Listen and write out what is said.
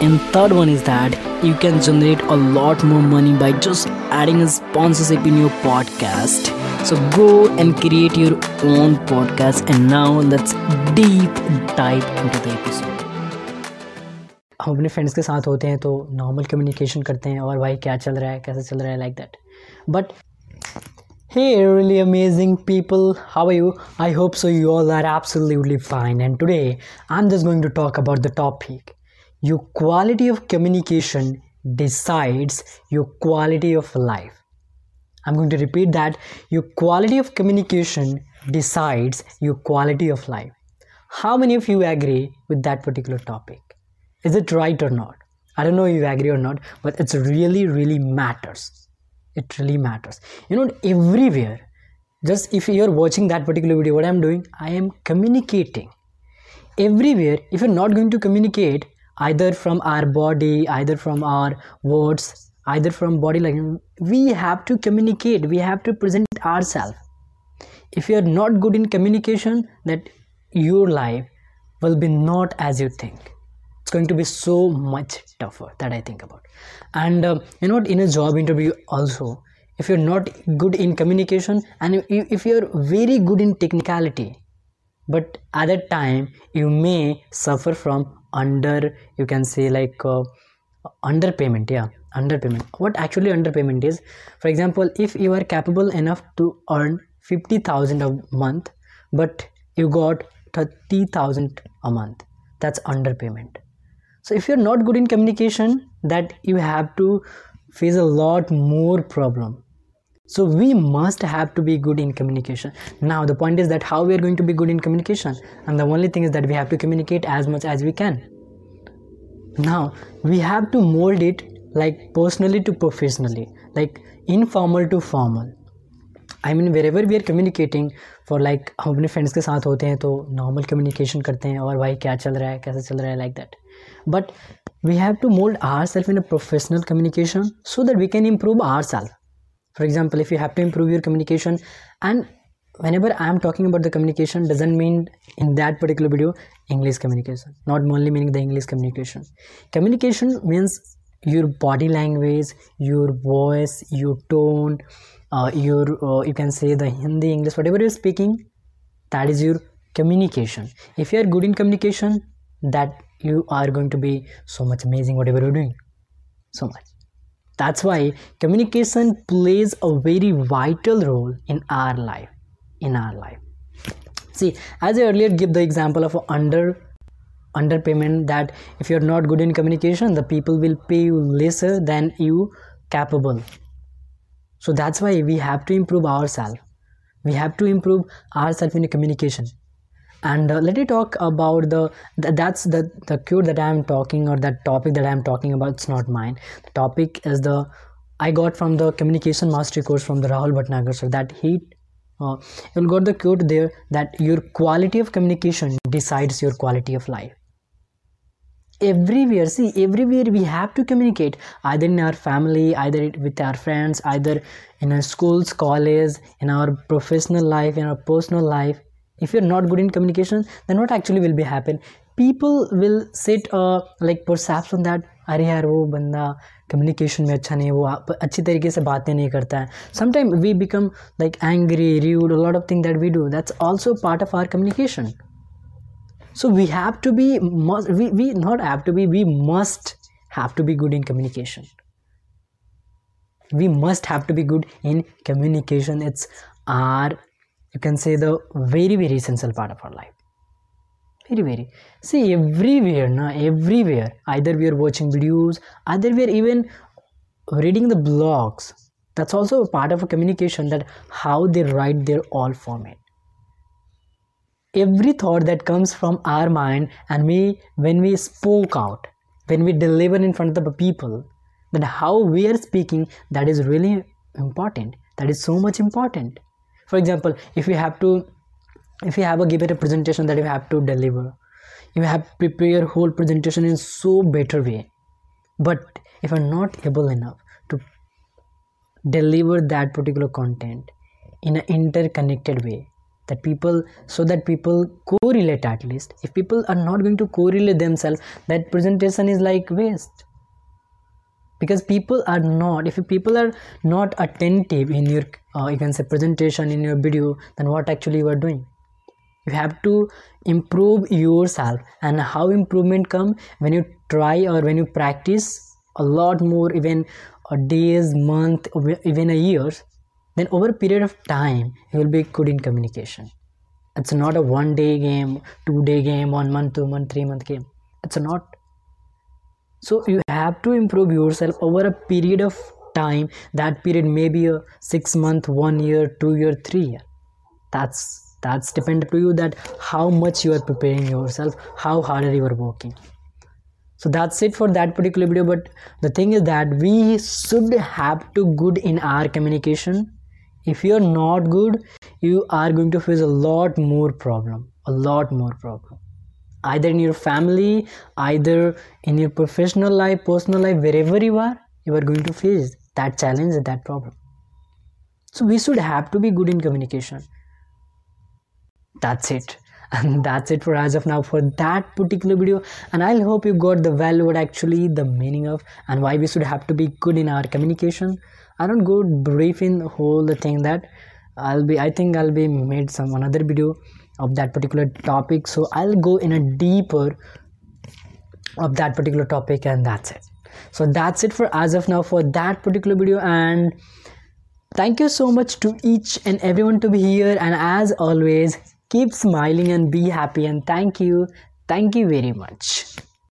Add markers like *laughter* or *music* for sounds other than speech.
And third one is that you can generate a lot more money by just adding a sponsorship in your podcast. So go and create your own podcast. And now let's deep dive into the episode. हम अपने friends के साथ होते हैं तो normal communication करते हैं और भाई क्या चल रहा है कैसे चल रहा है like that but Hey, really amazing people. How are you? I hope so. You all are absolutely fine. And today, I'm just going to talk about the topic. your quality of communication decides your quality of life. I'm going to repeat that. Your quality of communication decides your quality of life. How many of you agree with that particular topic? Is it right or not? I don't know if you agree or not, but it's really, really matters it really matters you know everywhere just if you're watching that particular video what i'm doing i am communicating everywhere if you're not going to communicate either from our body either from our words either from body language we have to communicate we have to present ourselves. If you're not good in communication that your life will be not as you think. It's going to be so much tougher that i think about. And uh, you know in a job interview also if you're not good in communication and if you're very good in technicality but at that time you may suffer from under you can say like uh, underpayment yeah underpayment what actually underpayment is for example if you are capable enough to earn 50000 a month but you got 30000 a month that's underpayment so if you're not good in communication that you have to face a lot more problem so we must have to be good in communication now the point is that how we are going to be good in communication and the only thing is that we have to communicate as much as we can now we have to mold it like personally to professionally like informal to formal I mean where ever we are communicating for like हम अपने friends के साथ होते हैं तो normal communication करते हैं और भाई क्या चल रहा है कैसे चल रहा है like that but we have to mould are self in a professional communication so that we can improve ourselves for example if you have to improve your communication and whenever i am talking about the communication doesn't mean in that particular video english communication. Not only meaning the english communication. Communication means your body language your voice your tone uh, your uh, you can say the hindi english whatever you're speaking that is your communication. If you are good in communication that you are going to be so much amazing whatever you're doing. So much that's why communication plays a very vital role in our life in our life. See as i earlier give the example of under underpayment that if you're not good in communication the people will pay you lesser than you capable. So that's why we have to improve ourselves. We have to improve ourselves in communication and uh, let me talk about the th- that's the the cure that i am talking or that topic that i am talking about. It's not mine. The topic is the i got from the communication mastery course from the rahul bhatnagar sir that he uh, you'll got the quote there that your quality of communication decides your quality of life. Everywhere see everywhere we have to communicate either in our family either with our friends either in our schools college in our professional life in our personal life if you're not good in communication then what actually will be happen people will sit uh, like perception that अरे यार वो बंदा communication में अच्छा नहीं है वो अच्छी तरीके से बातें नहीं करता है sometime we become like angry rude lot of thing that we do that's also part of our communication so we have to be must we, we not have to be we must have to be good in communication we must have to be good in communication it's our you can say the very very essential part of our life. Very very. See everywhere now everywhere. Either we are watching videos either we are even reading the blogs. That's also a part of a communication that how they write their all format. Every thought that comes from our mind and we when we spoke out when we deliver in front of the people that how we are speaking that is really important. That is so much important for example if you have to if you have a given a presentation that you have to deliver you have prepare whole presentation in so better way. But if you're not able enough to deliver that particular content in an interconnected way that people so that people correlate at least if people are not going to correlate themselves that presentation is like waste because people are not if people are not attentive in your uh, you can say presentation in your video then what actually you are doing? You have to improve yourself. And how improvement come? When you try or when you practice a lot more even a days month even a years then over a period of time you will be good in communication. It's not a one day game two day game one month two month three month game. It's not so you have to improve yourself over a period of time. That period may be a six month one year two year three year. That's that's dependent to you that how much you are preparing yourself how harder you are working. So that's it for that particular video. But the thing is that we should have to good in our communication. If you're not good you are going to face a lot more problem a lot more problem either in your family either in your professional life personal life wherever you are you are going to face that challenge that problem. So we should have to be good in communication. That's it. *laughs* And that's it for as of now for that particular video. And i'll hope you got the value what actually the meaning of and why we should have to be good in our communication. I don't go brief in whole the thing that i'll be i think i'll be made some another video of that particular topic. So i'll go in a deeper of that particular topic and that's it. So that's it for as of now for that particular video and thank you so much to each and everyone to be here. And as always keep smiling and be happy and thank you. Thank you very much